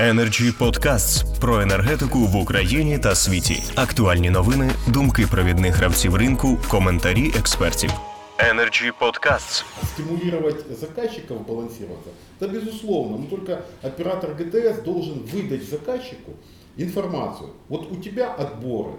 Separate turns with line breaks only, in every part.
Energy Podcasts про енергетику в Україні та світі. Актуальні новини, думки провідних гравців ринку, коментарі експертів. Energy Podcasts.
стимулировать заказчиков балансироваться, да безусловно, но только оператор ГТС должен выдать заказчику информацию. Вот у тебя отборы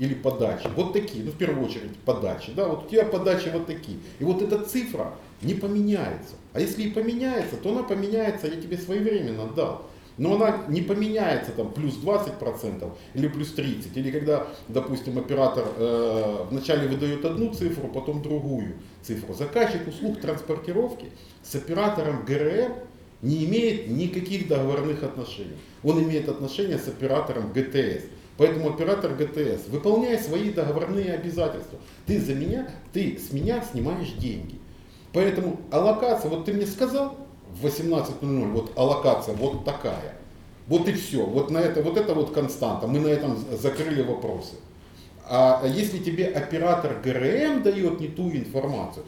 или подачи, вот такие, ну в первую очередь подачи, да, вот у тебя подачи вот такие. И вот эта цифра не поменяется. А если и поменяется, то она поменяется, я тебе своевременно дал. Но она не поменяется там плюс 20% или плюс 30%. Или когда, допустим, оператор э, вначале выдает одну цифру, потом другую цифру. Заказчик услуг транспортировки с оператором ГРМ не имеет никаких договорных отношений. Он имеет отношения с оператором ГТС. Поэтому оператор ГТС, выполняя свои договорные обязательства, ты за меня, ты с меня снимаешь деньги. Поэтому аллокация, вот ты мне сказал в 18.00, вот аллокация вот такая. Вот и все. Вот, на это, вот это вот константа. Мы на этом закрыли вопросы. А если тебе оператор ГРМ дает не ту информацию,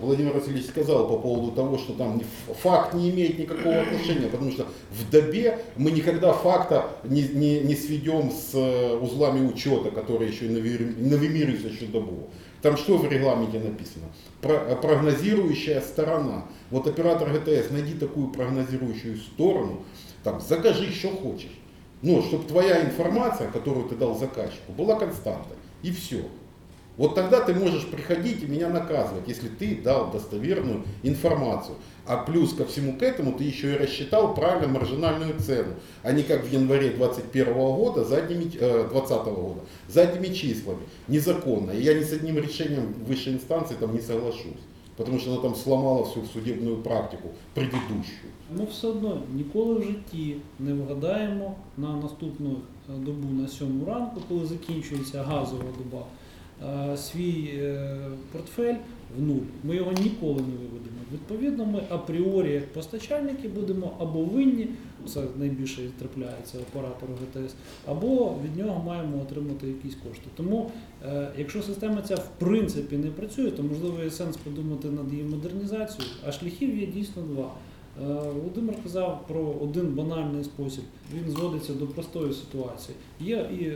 Владимир Васильевич сказал по поводу того, что там факт не имеет никакого отношения, потому что в добе мы никогда факта не, не, не сведем с э, узлами учета, которые еще не вымириваются еще добу. Там что в регламенте написано? Про, прогнозирующая сторона. Вот оператор ГТС, найди такую прогнозирующую сторону, там, закажи, что хочешь. Но чтобы твоя информация, которую ты дал заказчику, была константой. И все. Вот тогда ты можешь приходить и меня наказывать, если ты дал достоверную информацию. А плюс ко всему к этому ты еще и рассчитал правильно маржинальную цену, а не как в январе 2021 года, задними, э, 2020 года, задними числами. Незаконно. И я ни с одним решением высшей инстанции там не соглашусь. Потому що вона там сломала всю судебну практику предыдущу.
Ми все одно ніколи в житті не вгадаємо на наступну е, добу на сьому ранку, коли закінчується газова доба. Е, свій е, портфель в нуль. Ми його ніколи не виведемо. Відповідно, ми апріорі, як постачальники, будемо або винні, це найбільше трапляється оператору ГТС, або від нього маємо отримати якісь кошти. Тому, е, якщо система ця в принципі не працює, то можливо є сенс подумати над її модернізацією, а шляхів є дійсно два. Володимир казав про один банальний спосіб. Він зводиться до простої ситуації. Є і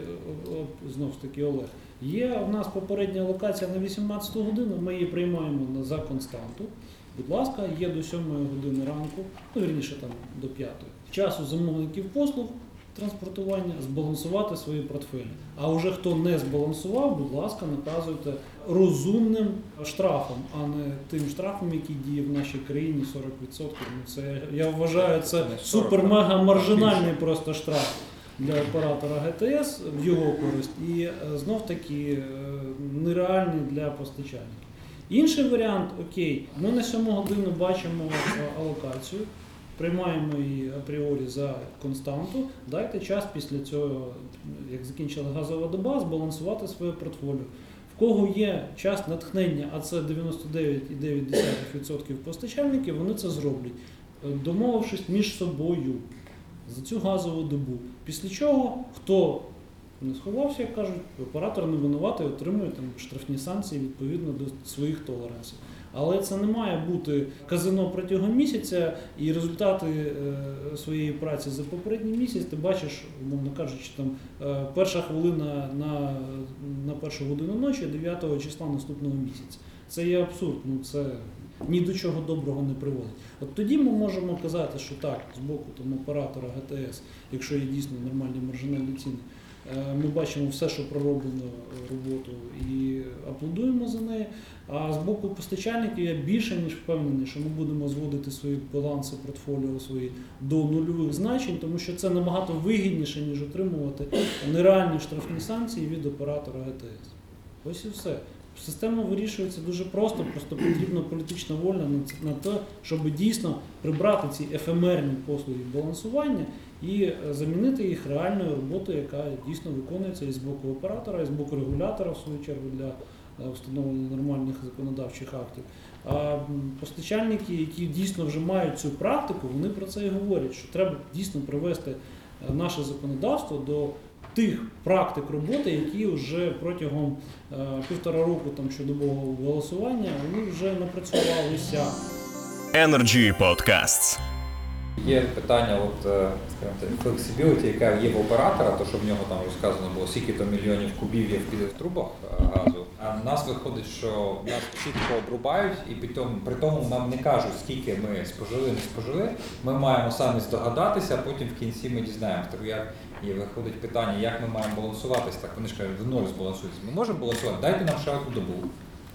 знову ж таки Олег. Є у нас попередня локація на 18 годину, ми її приймаємо за константу. Будь ласка, є до 7 години ранку, ну вірніше там до 5. Часу замовників послуг транспортування збалансувати свої портфелі. А вже хто не збалансував, будь ласка, наказуйте розумним штрафом, а не тим штрафом, який діє в нашій країні 40%. Ну це я вважаю, це супер-мега маржинальний просто штраф для оператора ГТС в його користь і е, знов таки е, нереальний для постачальників. Інший варіант, окей, ми на 7 годину бачимо е, алокацію, приймаємо її апріорі за константу, дайте час після цього, як закінчила газова доба, збалансувати своє портфоліо. В кого є час натхнення, а це 99,9% постачальників, вони це зроблять, домовившись між собою за цю газову добу. Після чого хто не сховався, як кажуть, оператор не винуватий, отримує там штрафні санкції відповідно до своїх толерансів. Але це не має бути казино протягом місяця, і результати е, своєї праці за попередній місяць ти бачиш, умовно кажучи, там е, перша хвилина на на першу годину ночі, 9 числа наступного місяця. Це є абсурд. Ну це ні до чого доброго не приводить. От тоді ми можемо казати, що так, з боку там, оператора ГТС, якщо є дійсно нормальні маржинальні ціни, е, ми бачимо все, що пророблено роботу, і аплодуємо за неї. А з боку постачальників я більше ніж впевнений, що ми будемо зводити свої баланси портфоліо свої до нульових значень, тому що це набагато вигідніше, ніж отримувати нереальні штрафні санкції від оператора ГТС. Ось і все. Система вирішується дуже просто, просто потрібна політична воля на те, щоб дійсно прибрати ці ефемерні послуги балансування і е, замінити їх реальною роботою, яка дійсно виконується і з боку оператора, і з боку регулятора, в свою чергу, для е, встановлення нормальних законодавчих актів. А постачальники, які дійсно вже мають цю практику, вони про це і говорять, що треба дійсно привести е, наше законодавство до тих практик роботи, які вже протягом е, півтора року там щодобового голосування вони вже напрацювалися.
Energy Podcasts.
Є питання, от так, flexibility, яка є в оператора, то що в нього там розказано було, скільки то мільйонів кубів є в трубах е, газу. А в нас виходить, що нас чітко обрубають, і при тому, при тому нам не кажуть, скільки ми спожили, не спожили. Ми маємо самі здогадатися, а потім в кінці ми дізнаємося. Тому як і виходить питання, як ми маємо балансуватись. Так вони ж кажуть, в ноль збалансуйтесь. Ми можемо балансувати, дайте нам ще одну добу,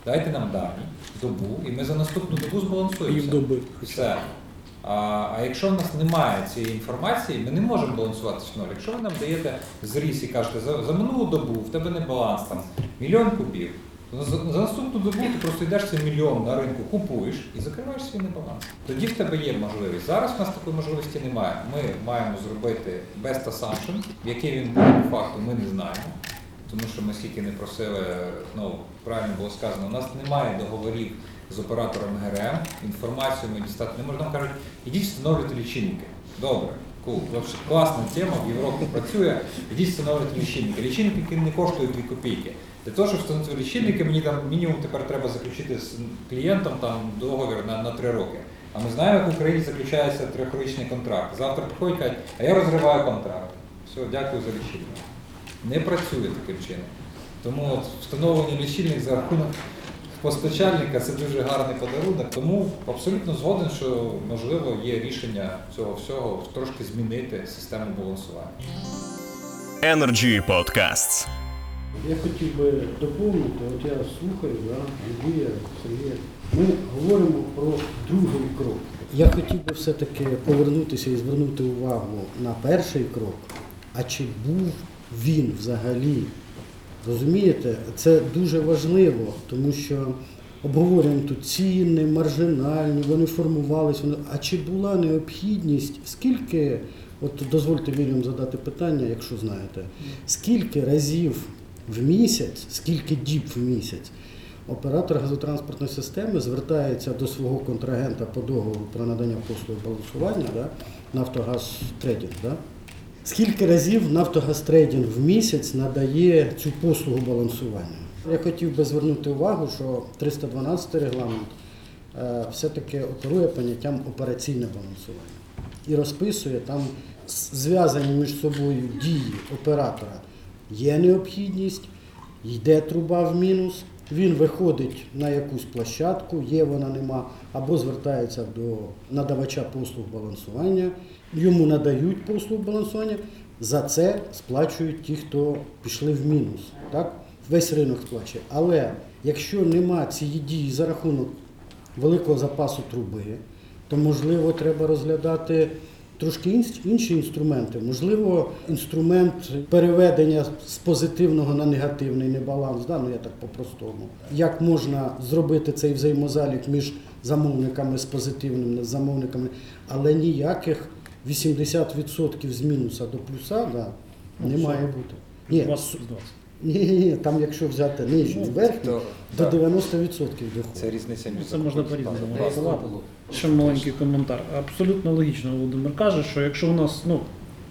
дайте нам дані, добу, і ми за наступну добу збалансуємося.
Півдоби.
Все. А, якщо в нас немає цієї інформації, ми не можемо балансуватися в ноль. Якщо ви нам даєте зріз і кажете, за, за минулу добу в тебе не баланс там мільйон кубів, то за, за наступну добу ти просто йдеш цей мільйон на ринку, купуєш і закриваєш свій небаланс. Тоді в тебе є можливість. Зараз в нас такої можливості немає. Ми маємо зробити best assumption, який він буде по факту, ми не знаємо. Тому що ми скільки не просили, ну правильно було сказано, у нас немає договорів з оператором ГРМ, інформацію ми дістати не можемо. Нам кажуть, ідіть встановлюйте лічильники. Добре, кул, класна тема, в Європі працює, ідіть встановлюйте лічильники. Лічильники які не коштують 2 копійки. Для того, щоб встановити лічильники, мені там мінімум тепер треба заключити з клієнтом там договір на, на 3 роки. А ми знаємо, як в Україні заключається трьохрічний контракт. Завтра приходять кажуть, а я розриваю контракт. Все, дякую за лічильник. Не працює таким чином. Тому встановлення лічильник за рахунок постачальника це дуже гарний подарунок. Тому абсолютно згоден, що можливо є рішення цього всього трошки змінити систему балансування.
Energy Podcasts.
Я хотів би доповнити, от я слухаю, да, Андрія, Сергія. Ми говоримо про другий крок. Я хотів би все-таки повернутися і звернути увагу на перший крок. А чи був він взагалі? Розумієте, це дуже важливо, тому що обговорюємо тут ціни, маржинальні, вони формувалися. Вони... А чи була необхідність, скільки, от дозвольте Вільям задати питання, якщо знаєте, скільки разів в місяць, скільки діб в місяць оператор газотранспортної системи звертається до свого контрагента по договору про надання послуг балансування, да, Нафтогаз Трейдинг, да? Скільки разів Нафтогаз Трейдинг в місяць надає цю послугу балансування? Я хотів би звернути увагу, що 312 регламент е, все-таки оперує поняттям операційне балансування і розписує там зв'язані між собою дії оператора. Є необхідність, йде труба в мінус, він виходить на якусь площадку, є вона нема, або звертається до надавача послуг балансування, йому надають послуг балансування, за це сплачують ті, хто пішли в мінус. Так? Весь ринок сплачує. Але якщо нема цієї дії за рахунок великого запасу труби, то можливо треба розглядати трошки інші інструменти. Можливо, інструмент переведення з позитивного на негативний небаланс, да? ну я так по-простому. Як можна зробити цей взаємозалік між замовниками з позитивним з замовниками, але ніяких 80% з мінуса до плюса да, не має бути. Ні,
20 з 20.
ні, ні, ні, там якщо взяти нижній верхній,
То,
до
да,
90% доходить.
це різниця між
Це можна по-різному рахувати. Ще маленький коментар. Абсолютно логічно Володимир каже, що якщо у нас, ну,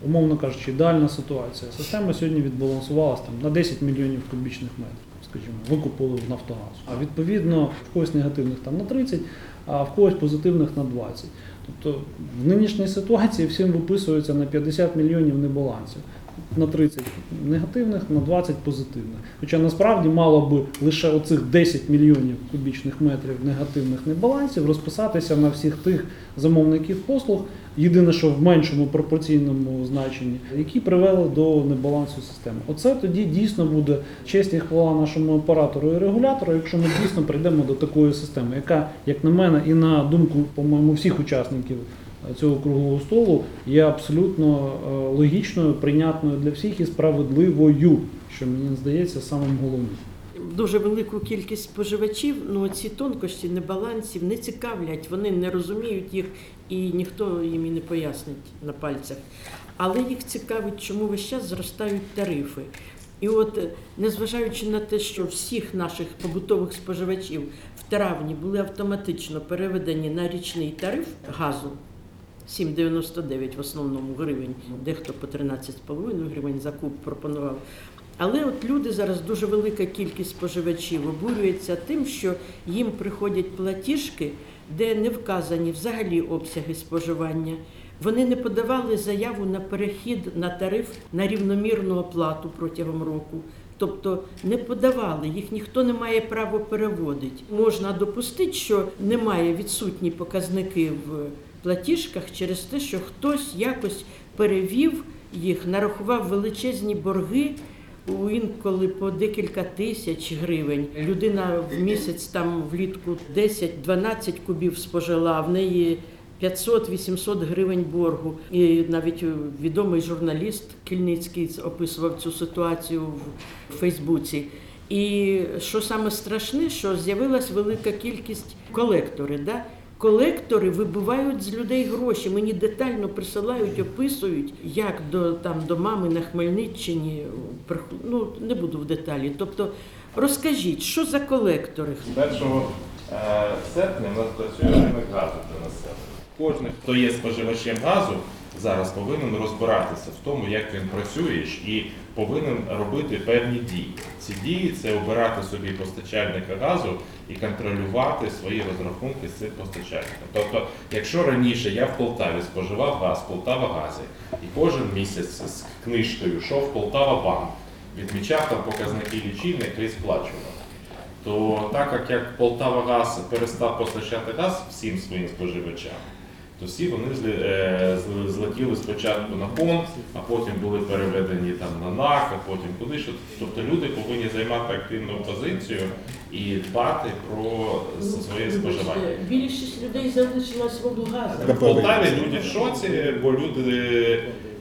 умовно кажучи, ідеальна ситуація, система сьогодні відбалансувалася там, на 10 мільйонів кубічних метрів, скажімо, викупили в Нафтогаз. А відповідно в когось негативних там на 30, а в когось позитивних на 20. Тобто в нинішній ситуації всім виписується на 50 мільйонів небалансів. На 30 негативних, на 20 позитивних. Хоча насправді мало би лише оцих 10 мільйонів кубічних метрів негативних небалансів розписатися на всіх тих замовників послуг, єдине, що в меншому пропорційному значенні, які привели до небалансу системи. Оце тоді дійсно буде честь і хвала нашому оператору і регулятору, якщо ми дійсно прийдемо до такої системи, яка, як на мене, і на думку, по-моєму, всіх учасників цього круглого столу є абсолютно е, логічною, прийнятною для всіх і справедливою, що мені здається самим головним.
Дуже велику кількість споживачів, ну ці тонкощі небалансів не цікавлять, вони не розуміють їх і ніхто їм і не пояснить на пальцях. Але їх цікавить, чому весь час зростають тарифи. І от, е, незважаючи на те, що всіх наших побутових споживачів в травні були автоматично переведені на річний тариф газу, 7,99 в основному гривень, дехто по 13,5 гривень за куб пропонував. Але от люди зараз дуже велика кількість споживачів обурюється тим, що їм приходять платіжки, де не вказані взагалі обсяги споживання, Вони не подавали заяву на перехід на тариф на рівномірну оплату протягом року. Тобто не подавали, їх ніхто не має права переводити. Можна допустити, що немає відсутні показники в платіжках через те, що хтось якось перевів їх, нарахував величезні борги. у Інколи по декілька тисяч гривень. Людина в місяць там влітку 10-12 кубів спожила, а в неї 500-800 гривень боргу. І навіть відомий журналіст Кільницький описував цю ситуацію в Фейсбуці. І що саме страшне, що з'явилась велика кількість колектори. Да? Колектори вибивають з людей гроші. Мені детально присилають, описують, як до там до мами на Хмельниччині. Ну не буду в деталі. Тобто, розкажіть, що за колектори?
1 е, серпня у нас працює газу для населення. Кожен, хто є споживачем газу, зараз повинен розбиратися в тому, як він працює і повинен робити певні дії. Ці дії це обирати собі постачальника газу і контролювати свої розрахунки з цим постачальником. Тобто, якщо раніше я в Полтаві споживав газ, Полтава газі, і кожен місяць з книжкою йшов Полтава банк, відмічав там показники лічильник і сплачував то так як Полтава Газ перестав постачати газ всім своїм споживачам, то всі вони е, злетіли спочатку на ПОН, а потім були переведені там на НАК, а потім куди що. Тобто люди повинні займати активну позицію і дбати про своє споживання.
Більшість людей залишилась в облгазах.
В Полтаві люди в шоці, бо люди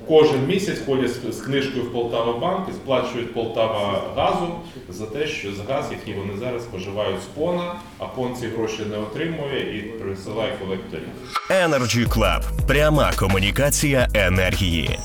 кожен місяць ходять з- книжкою в Полтава банк і сплачують Полтава газу за те, що за газ, який вони зараз споживають з ПОНа, а ПОН ці гроші не отримує і присилає колекторів.
Energy Club. Пряма комунікація енергії.